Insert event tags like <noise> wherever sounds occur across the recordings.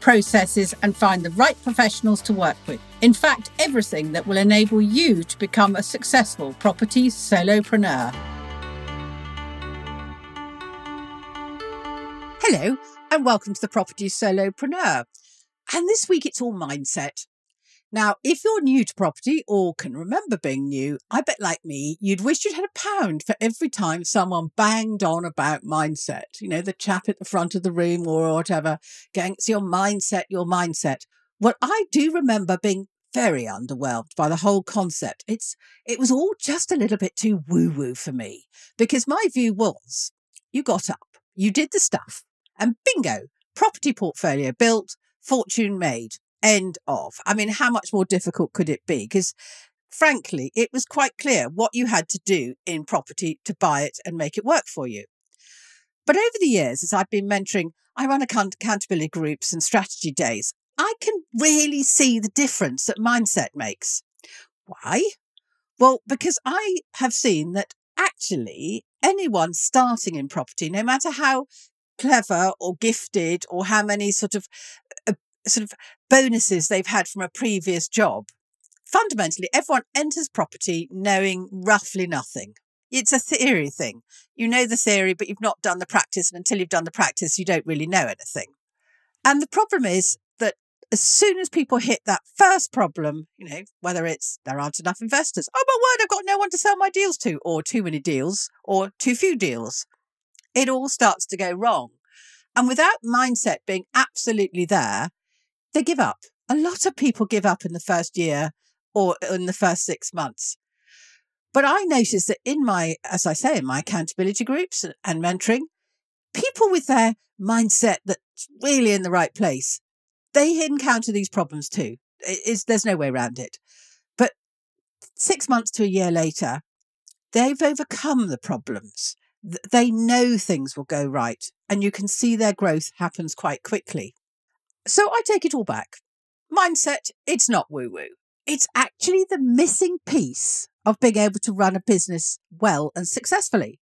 processes, and find the right professionals to work with. In fact, everything that will enable you to become a successful property solopreneur. Hello, and welcome to the Property Solopreneur. And this week it's all mindset. Now, if you're new to property or can remember being new, I bet like me, you'd wish you'd had a pound for every time someone banged on about mindset. You know, the chap at the front of the room or whatever, going, it's your mindset, your mindset. Well, I do remember being very underwhelmed by the whole concept. It's it was all just a little bit too woo-woo for me because my view was you got up, you did the stuff, and bingo, property portfolio built, fortune made. End of. I mean, how much more difficult could it be? Because frankly, it was quite clear what you had to do in property to buy it and make it work for you. But over the years, as I've been mentoring, I run accountability groups and strategy days. I can really see the difference that mindset makes. Why? Well, because I have seen that actually anyone starting in property, no matter how clever or gifted or how many sort of sort of bonuses they've had from a previous job. Fundamentally, everyone enters property knowing roughly nothing. It's a theory thing. You know the theory, but you've not done the practice. And until you've done the practice, you don't really know anything. And the problem is that as soon as people hit that first problem, you know, whether it's there aren't enough investors, oh my word, I've got no one to sell my deals to, or too many deals, or too few deals, it all starts to go wrong. And without mindset being absolutely there, they give up. A lot of people give up in the first year or in the first six months. But I noticed that in my, as I say, in my accountability groups and mentoring, people with their mindset that's really in the right place, they encounter these problems too. It's, there's no way around it. But six months to a year later, they've overcome the problems. They know things will go right, and you can see their growth happens quite quickly. So I take it all back. Mindset, it's not woo woo. It's actually the missing piece of being able to run a business well and successfully.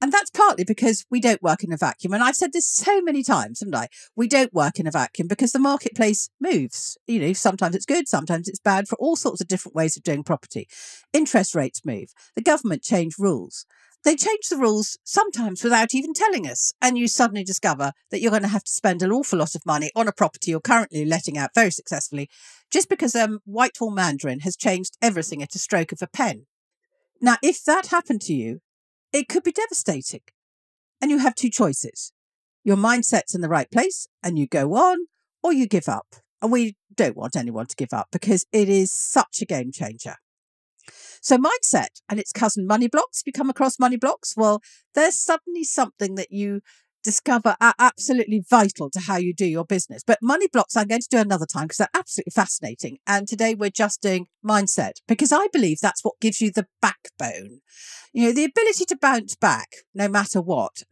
And that's partly because we don't work in a vacuum. And I've said this so many times, haven't I? We don't work in a vacuum because the marketplace moves. You know, sometimes it's good, sometimes it's bad for all sorts of different ways of doing property. Interest rates move. The government change rules. They change the rules sometimes without even telling us. And you suddenly discover that you're going to have to spend an awful lot of money on a property you're currently letting out very successfully just because um, Whitehall Mandarin has changed everything at a stroke of a pen. Now, if that happened to you, it could be devastating. And you have two choices. Your mindset's in the right place and you go on, or you give up. And we don't want anyone to give up because it is such a game changer. So mindset and its cousin money blocks. If you come across money blocks, well, there's suddenly something that you discover are absolutely vital to how you do your business. But money blocks, I'm going to do another time because they're absolutely fascinating. And today we're just doing mindset because I believe that's what gives you the backbone. You know, the ability to bounce back no matter what.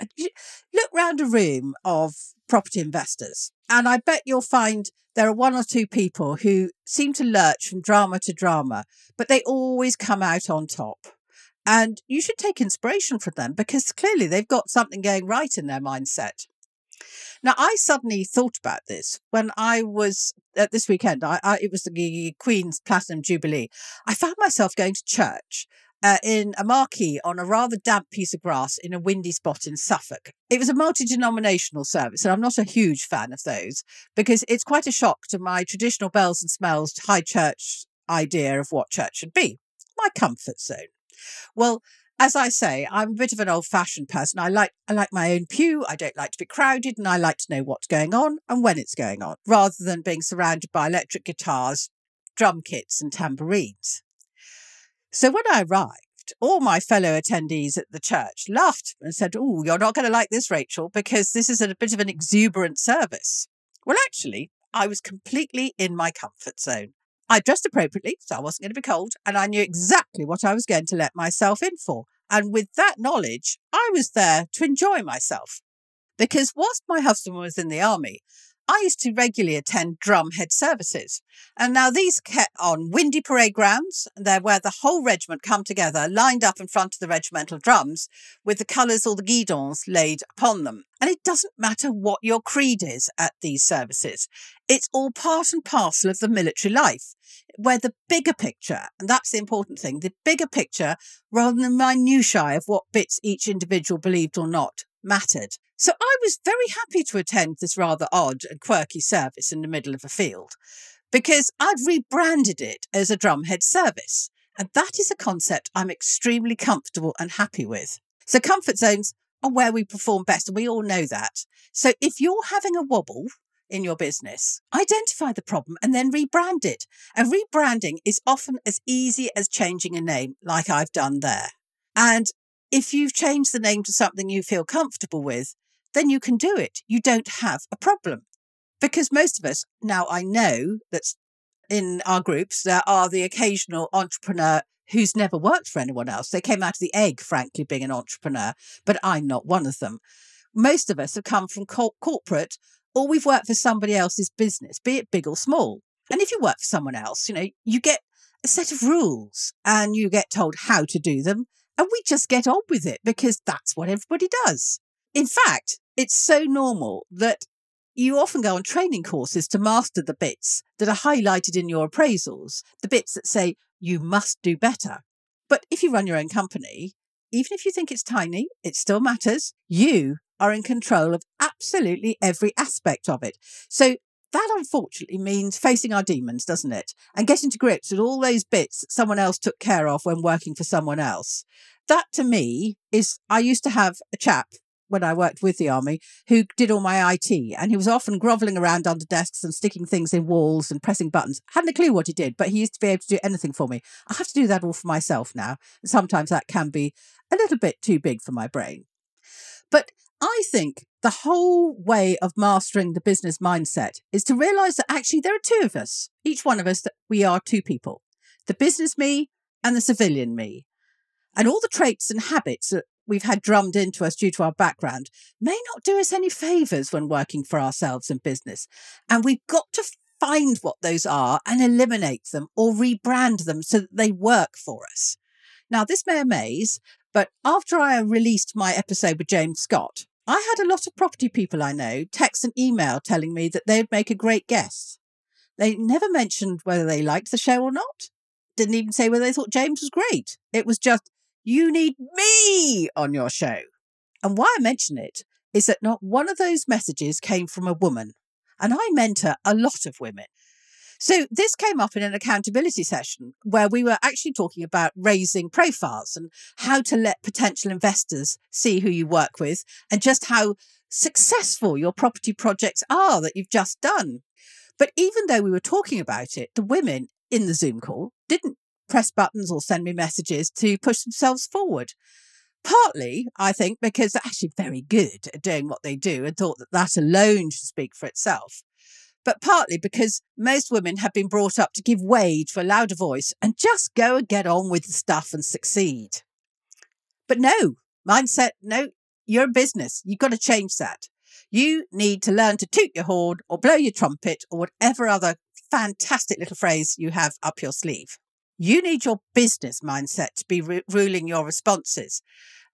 Look round a room of property investors and I bet you'll find there are one or two people who seem to lurch from drama to drama, but they always come out on top. And you should take inspiration from them because clearly they've got something going right in their mindset. Now, I suddenly thought about this when I was at this weekend. I, I, it was the Queen's Platinum Jubilee. I found myself going to church uh, in a marquee on a rather damp piece of grass in a windy spot in Suffolk. It was a multi denominational service, and I'm not a huge fan of those because it's quite a shock to my traditional bells and smells high church idea of what church should be my comfort zone. Well, as I say, I'm a bit of an old-fashioned person. I like I like my own pew. I don't like to be crowded, and I like to know what's going on and when it's going on, rather than being surrounded by electric guitars, drum kits, and tambourines. So when I arrived, all my fellow attendees at the church laughed and said, Oh, you're not going to like this, Rachael, because this is a bit of an exuberant service. Well, actually, I was completely in my comfort zone. I dressed appropriately, so I wasn't going to be cold, and I knew exactly what I was going to let myself in for. And with that knowledge, I was there to enjoy myself. Because whilst my husband was in the army, I used to regularly attend drumhead services. And now these kept on windy parade grounds. They're where the whole regiment come together, lined up in front of the regimental drums with the colours or the guidons laid upon them. And it doesn't matter what your creed is at these services. It's all part and parcel of the military life, where the bigger picture, and that's the important thing, the bigger picture, rather than the minutiae of what bits each individual believed or not, mattered. So I was very happy to attend this rather odd and quirky service in the middle of a field because I'd rebranded it as a drumhead service. And that is a concept I'm extremely comfortable and happy with. So comfort zones are where we perform best, and we all know that. So if you're having a wobble in your business, identify the problem and then rebrand it. And rebranding is often as easy as changing a name, like I've done there. And if you've changed the name to something you feel comfortable with, then you can do it. You don't have a problem. Because most of us, now I know that in our groups, there are the occasional entrepreneur who's never worked for anyone else. They came out of the egg, frankly, being an entrepreneur, but I'm not one of them. Most of us have come from corporate or we've worked for somebody else's business, be it big or small. And if you work for someone else, you know, you get a set of rules and you get told how to do them. And we just get on with it because that's what everybody does. In fact, it's so normal that you often go on training courses to master the bits that are highlighted in your appraisals, the bits that say you must do better. But if you run your own company, even if you think it's tiny, it still matters. You are in control of absolutely every aspect of it. So that unfortunately means facing our demons, doesn't it? And getting to grips with all those bits that someone else took care of when working for someone else. That to me is, I used to have a chap when I worked with the army who did all my IT and he was often groveling around under desks and sticking things in walls and pressing buttons. Hadn't a clue what he did, but he used to be able to do anything for me. I have to do that all for myself now. Sometimes that can be a little bit too big for my brain. But I think the whole way of mastering the business mindset is to realize that actually there are two of us, each one of us, that we are two people the business me and the civilian me. And all the traits and habits that we've had drummed into us due to our background may not do us any favors when working for ourselves in business. And we've got to find what those are and eliminate them or rebrand them so that they work for us. Now, this may amaze, but after I released my episode with James Scott, I had a lot of property people I know text and email telling me that they'd make a great guest. They never mentioned whether they liked the show or not. Didn't even say whether they thought James was great. It was just, you need me on your show. And why I mention it is that not one of those messages came from a woman. And I mentor a lot of women. So this came up in an accountability session where we were actually talking about raising profiles and how to let potential investors see who you work with and just how successful your property projects are that you've just done. But even though we were talking about it, the women in the Zoom call didn't press buttons or send me messages to push themselves forward. Partly, I think, because they're actually very good at doing what they do and thought that that alone should speak for itself. But partly because most women have been brought up to give way to a louder voice and just go and get on with the stuff and succeed. But no, mindset, no, you're a business. You've got to change that. You need to learn to toot your horn or blow your trumpet or whatever other fantastic little phrase you have up your sleeve. You need your business mindset to be re- ruling your responses.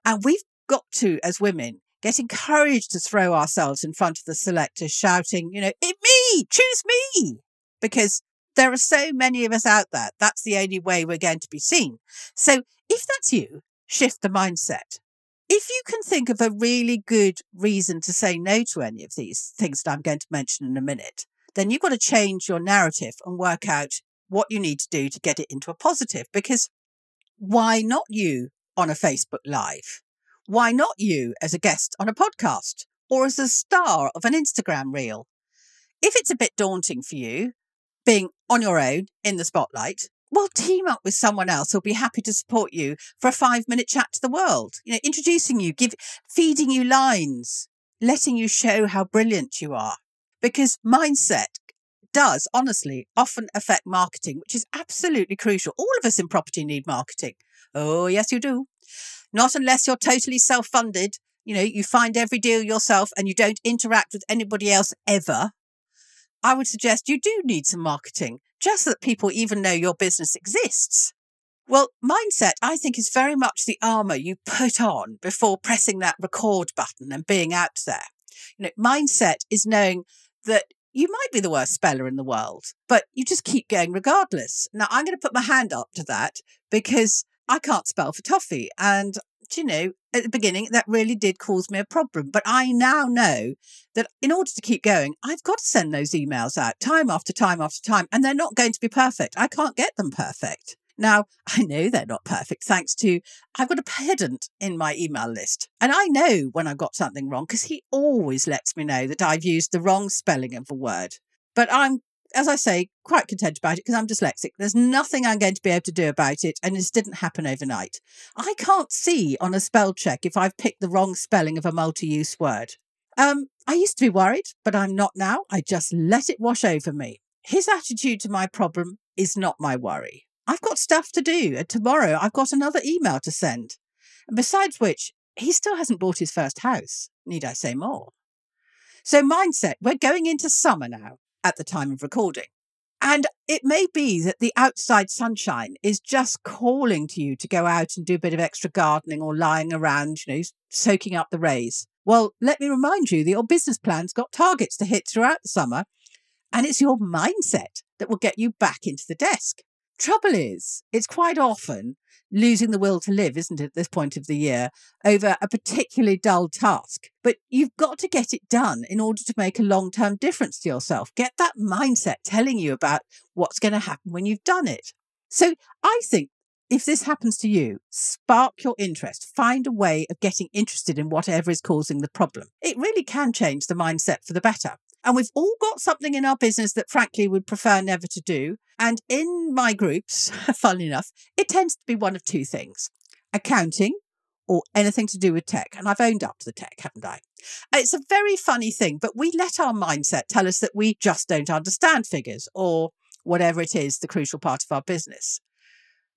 And we've got to, as women, get encouraged to throw ourselves in front of the selectors shouting, you know, it me, choose me. Because there are so many of us out there. That's the only way we're going to be seen. So if that's you, shift the mindset. If you can think of a really good reason to say no to any of these things that I'm going to mention in a minute, then you've got to change your narrative and work out what you need to do to get it into a positive. Because why not you on a Facebook Live? Why not you as a guest on a podcast or as a star of an Instagram reel? If it's a bit daunting for you, being on your own in the spotlight, well, team up with someone else who'll be happy to support you for a five minute chat to the world. You know, introducing you, give, feeding you lines, letting you show how brilliant you are. Because mindset does, honestly, often affect marketing, which is absolutely crucial. All of us in property need marketing. Oh, yes, you do. Not unless you're totally self funded. You know, you find every deal yourself and you don't interact with anybody else ever. I would suggest you do need some marketing, just so that people even know your business exists. Well, mindset, I think, is very much the armor you put on before pressing that record button and being out there. You know, mindset is knowing that you might be the worst speller in the world, but you just keep going regardless. Now, I'm going to put my hand up to that because I can't spell for toffee. And, you know, at the beginning, that really did cause me a problem. But I now know that in order to keep going, I've got to send those emails out time after time after time, and they're not going to be perfect. I can't get them perfect. Now, I know they're not perfect thanks to I've got a pedant in my email list. And I know when I've got something wrong because he always lets me know that I've used the wrong spelling of a word. But I'm, as I say, quite content about it because I'm dyslexic. There's nothing I'm going to be able to do about it. And this didn't happen overnight. I can't see on a spell check if I've picked the wrong spelling of a multi use word. Um, I used to be worried, but I'm not now. I just let it wash over me. His attitude to my problem is not my worry. I've got stuff to do. And tomorrow I've got another email to send. And besides which, he still hasn't bought his first house. Need I say more? So, mindset, we're going into summer now at the time of recording. And it may be that the outside sunshine is just calling to you to go out and do a bit of extra gardening or lying around, you know, soaking up the rays. Well, let me remind you that your business plan's got targets to hit throughout the summer, and it's your mindset that will get you back into the desk. Trouble is, it's quite often losing the will to live, isn't it, at this point of the year, over a particularly dull task. But you've got to get it done in order to make a long term difference to yourself. Get that mindset telling you about what's going to happen when you've done it. So I think if this happens to you, spark your interest. Find a way of getting interested in whatever is causing the problem. It really can change the mindset for the better. And we've all got something in our business that, frankly, would prefer never to do. And in my groups, <laughs> funnily enough, it tends to be one of two things accounting or anything to do with tech. And I've owned up to the tech, haven't I? It's a very funny thing, but we let our mindset tell us that we just don't understand figures or whatever it is, the crucial part of our business.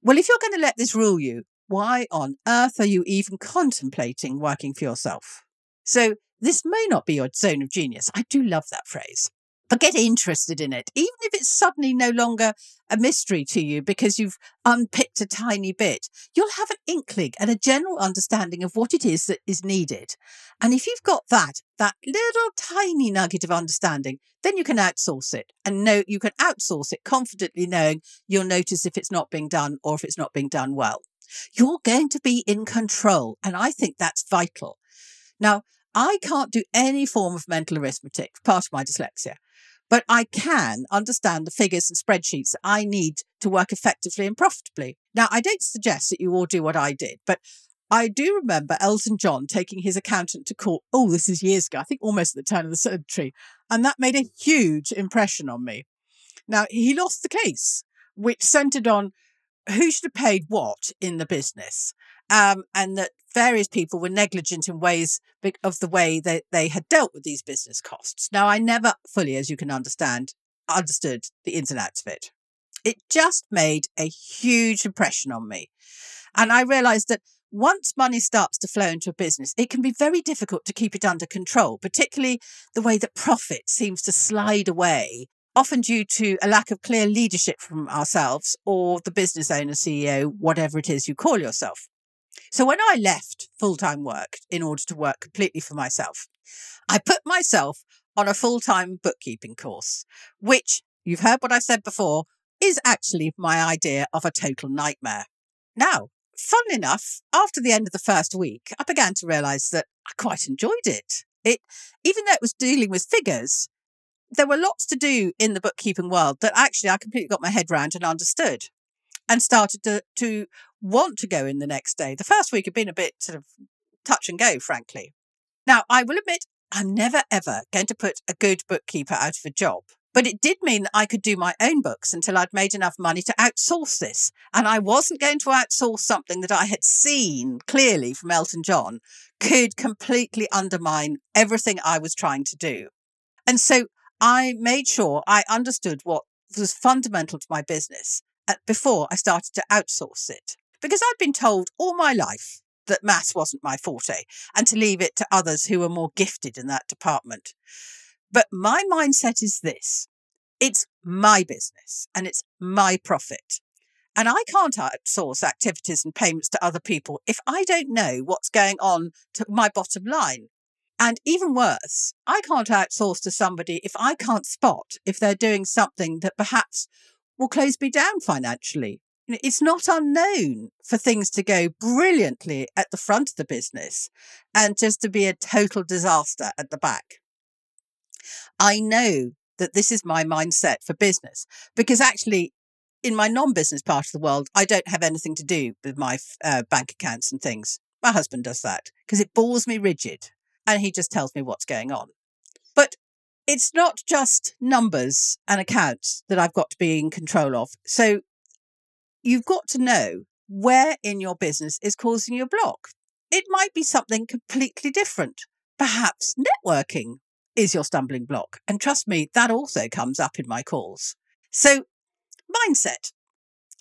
Well, if you're going to let this rule you, why on earth are you even contemplating working for yourself? So this may not be your zone of genius. I do love that phrase. But get interested in it, even if it's suddenly no longer a mystery to you because you've unpicked a tiny bit. You'll have an inkling and a general understanding of what it is that is needed. And if you've got that, that little tiny nugget of understanding, then you can outsource it and know you can outsource it confidently knowing you'll notice if it's not being done or if it's not being done well. You're going to be in control. And I think that's vital. Now, I can't do any form of mental arithmetic, part of my dyslexia, but I can understand the figures and spreadsheets I need to work effectively and profitably. Now, I don't suggest that you all do what I did, but I do remember Elton John taking his accountant to court. Oh, this is years ago, I think almost at the turn of the century. And that made a huge impression on me. Now, he lost the case, which centered on who should have paid what in the business um, and that various people were negligent in ways of the way that they had dealt with these business costs. Now, I never fully, as you can understand, understood the ins and outs of it. It just made a huge impression on me. And I realized that once money starts to flow into a business, it can be very difficult to keep it under control, particularly the way that profit seems to slide away, often due to a lack of clear leadership from ourselves or the business owner, CEO, whatever it is you call yourself. So when I left full time work in order to work completely for myself, I put myself on a full time bookkeeping course, which you've heard what I've said before is actually my idea of a total nightmare. Now, fun enough, after the end of the first week, I began to realize that I quite enjoyed it. It, even though it was dealing with figures, there were lots to do in the bookkeeping world that actually I completely got my head around and understood and started to, to want to go in the next day. The first week had been a bit sort of touch and go, frankly. Now, I will admit, I'm never ever going to put a good bookkeeper out of a job. But it did mean that I could do my own books until I'd made enough money to outsource this. And I wasn't going to outsource something that I had seen clearly from Elton John could completely undermine everything I was trying to do. And so I made sure I understood what was fundamental to my business Uh, before I started to outsource it. Because I'd been told all my life that maths wasn't my forte and to leave it to others who were more gifted in that department. But my mindset is this it's my business and it's my profit. And I can't outsource activities and payments to other people if I don't know what's going on to my bottom line. And even worse, I can't outsource to somebody if I can't spot if they're doing something that perhaps will close me down financially. It's not unknown for things to go brilliantly at the front of the business and just to be a total disaster at the back. I know that this is my mindset for business because actually in my non-business part of the world, I don't have anything to do with my uh, bank accounts and things. My husband does that because it bores me rigid and he just tells me what's going on. It's not just numbers and accounts that I've got to be in control of. So you've got to know where in your business is causing you a block. It might be something completely different. Perhaps networking is your stumbling block. And trust me, that also comes up in my calls. So, mindset.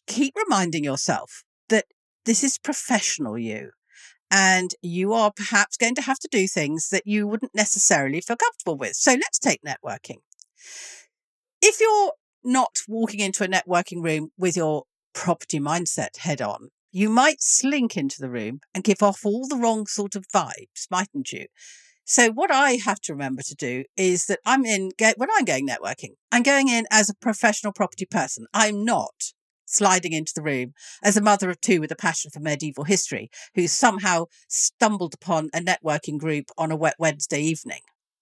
Keep reminding yourself that this is professional you and you are perhaps going to have to do things that you wouldn't necessarily feel comfortable with. So let's take networking. If you're not walking into a networking room with your property mindset head on, you might slink into the room and give off all the wrong sort of vibes, mightn't you? So what I have to remember to do is that I'm in when I'm going networking, I'm going in as a professional property person. I'm not sliding into the room as a mother of two with a passion for medieval history who somehow stumbled upon a networking group on a wet Wednesday evening.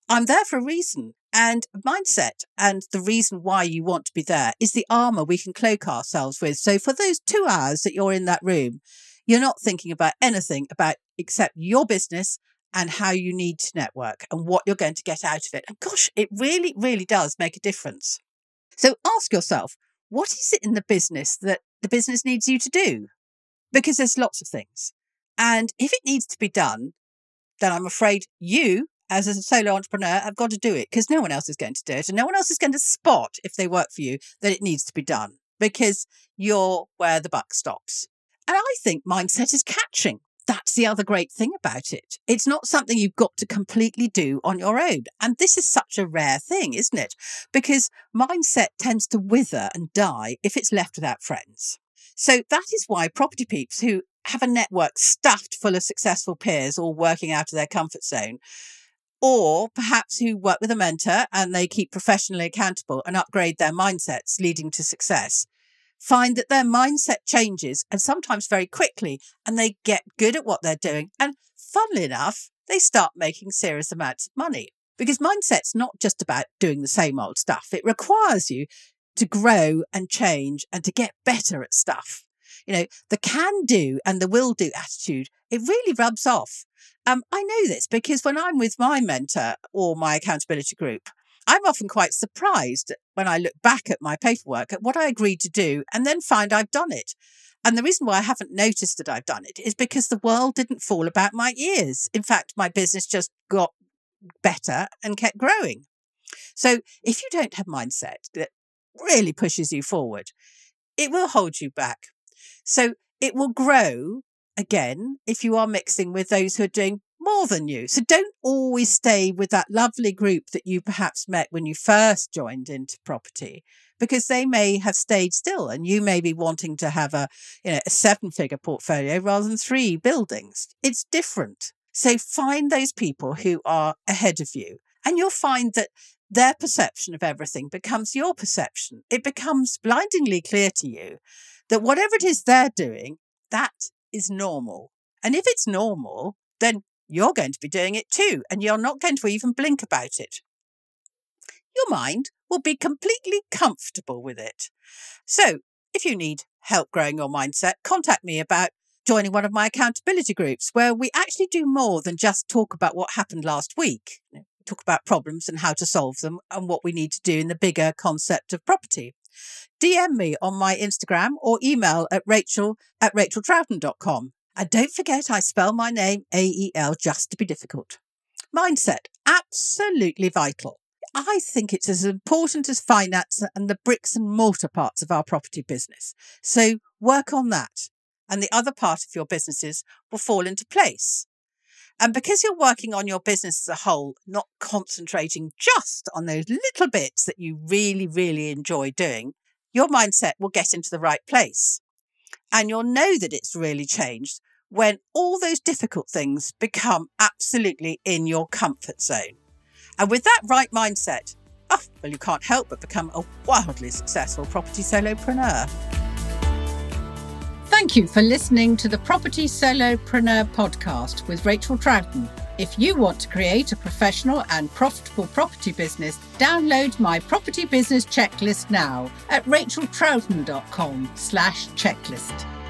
I'm there for a reason. And mindset and the reason why you want to be there is the armor we can cloak ourselves with. So for those two hours that you're in that room, you're not thinking about anything about except your business and how you need to network and what you're going to get out of it. And gosh, it really, really does make a difference. So ask yourself, what is it in the business that the business needs you to do? Because there's lots of things. And if it needs to be done, then I'm afraid you, as a solo entrepreneur, have got to do it because no one else is going to do it. And no one else is going to spot if they work for you that it needs to be done because you're where the buck stops. And I think mindset is catching that's the other great thing about it. It's not something you've got to completely do on your own. And this is such a rare thing, isn't it? Because mindset tends to wither and die if it's left without friends. So that is why property peeps who have a network stuffed full of successful peers all working out of their comfort zone, or perhaps who work with a mentor and they keep professionally accountable and upgrade their mindsets leading to success find that their mindset changes and sometimes very quickly and they get good at what they're doing. And funnily enough, they start making serious amounts of money because mindset's not just about doing the same old stuff. It requires you to grow and change and to get better at stuff. You know, the can do and the will do attitude, it really rubs off. Um, I know this because when I'm with my mentor or my accountability group, I'm often quite surprised when I look back at my paperwork at what I agreed to do and then find I've done it. And the reason why I haven't noticed that I've done it is because the world didn't fall about my ears. In fact, my business just got better and kept growing. So if you don't have mindset that really pushes you forward, it will hold you back. So it will grow again if you are mixing with those who are doing more than you. So don't always stay with that lovely group that you perhaps met when you first joined into property because they may have stayed still and you may be wanting to have a, you know, a seven figure portfolio rather than three buildings. It's different. So find those people who are ahead of you and you'll find that their perception of everything becomes your perception. It becomes blindingly clear to you that whatever it is they're doing, that is normal. And if it's normal, then you're going to be doing it too, and you're not going to even blink about it. Your mind will be completely comfortable with it. So, if you need help growing your mindset, contact me about joining one of my accountability groups where we actually do more than just talk about what happened last week. We talk about problems and how to solve them and what we need to do in the bigger concept of property. DM me on my Instagram or email at rachael at rachaeltroughton.com. And don't forget, I spell my name A E L just to be difficult. Mindset, absolutely vital. I think it's as important as finance and the bricks and mortar parts of our property business. So work on that. And the other part of your businesses will fall into place. And because you're working on your business as a whole, not concentrating just on those little bits that you really, really enjoy doing, your mindset will get into the right place. And you'll know that it's really changed when all those difficult things become absolutely in your comfort zone. And with that right mindset, oh, well, you can't help but become a wildly successful property solopreneur. Thank you for listening to the Property Solopreneur podcast with Rachael Troughton. If you want to create a professional and profitable property business, download my property business checklist now at rachaeltroughton.com slash checklist.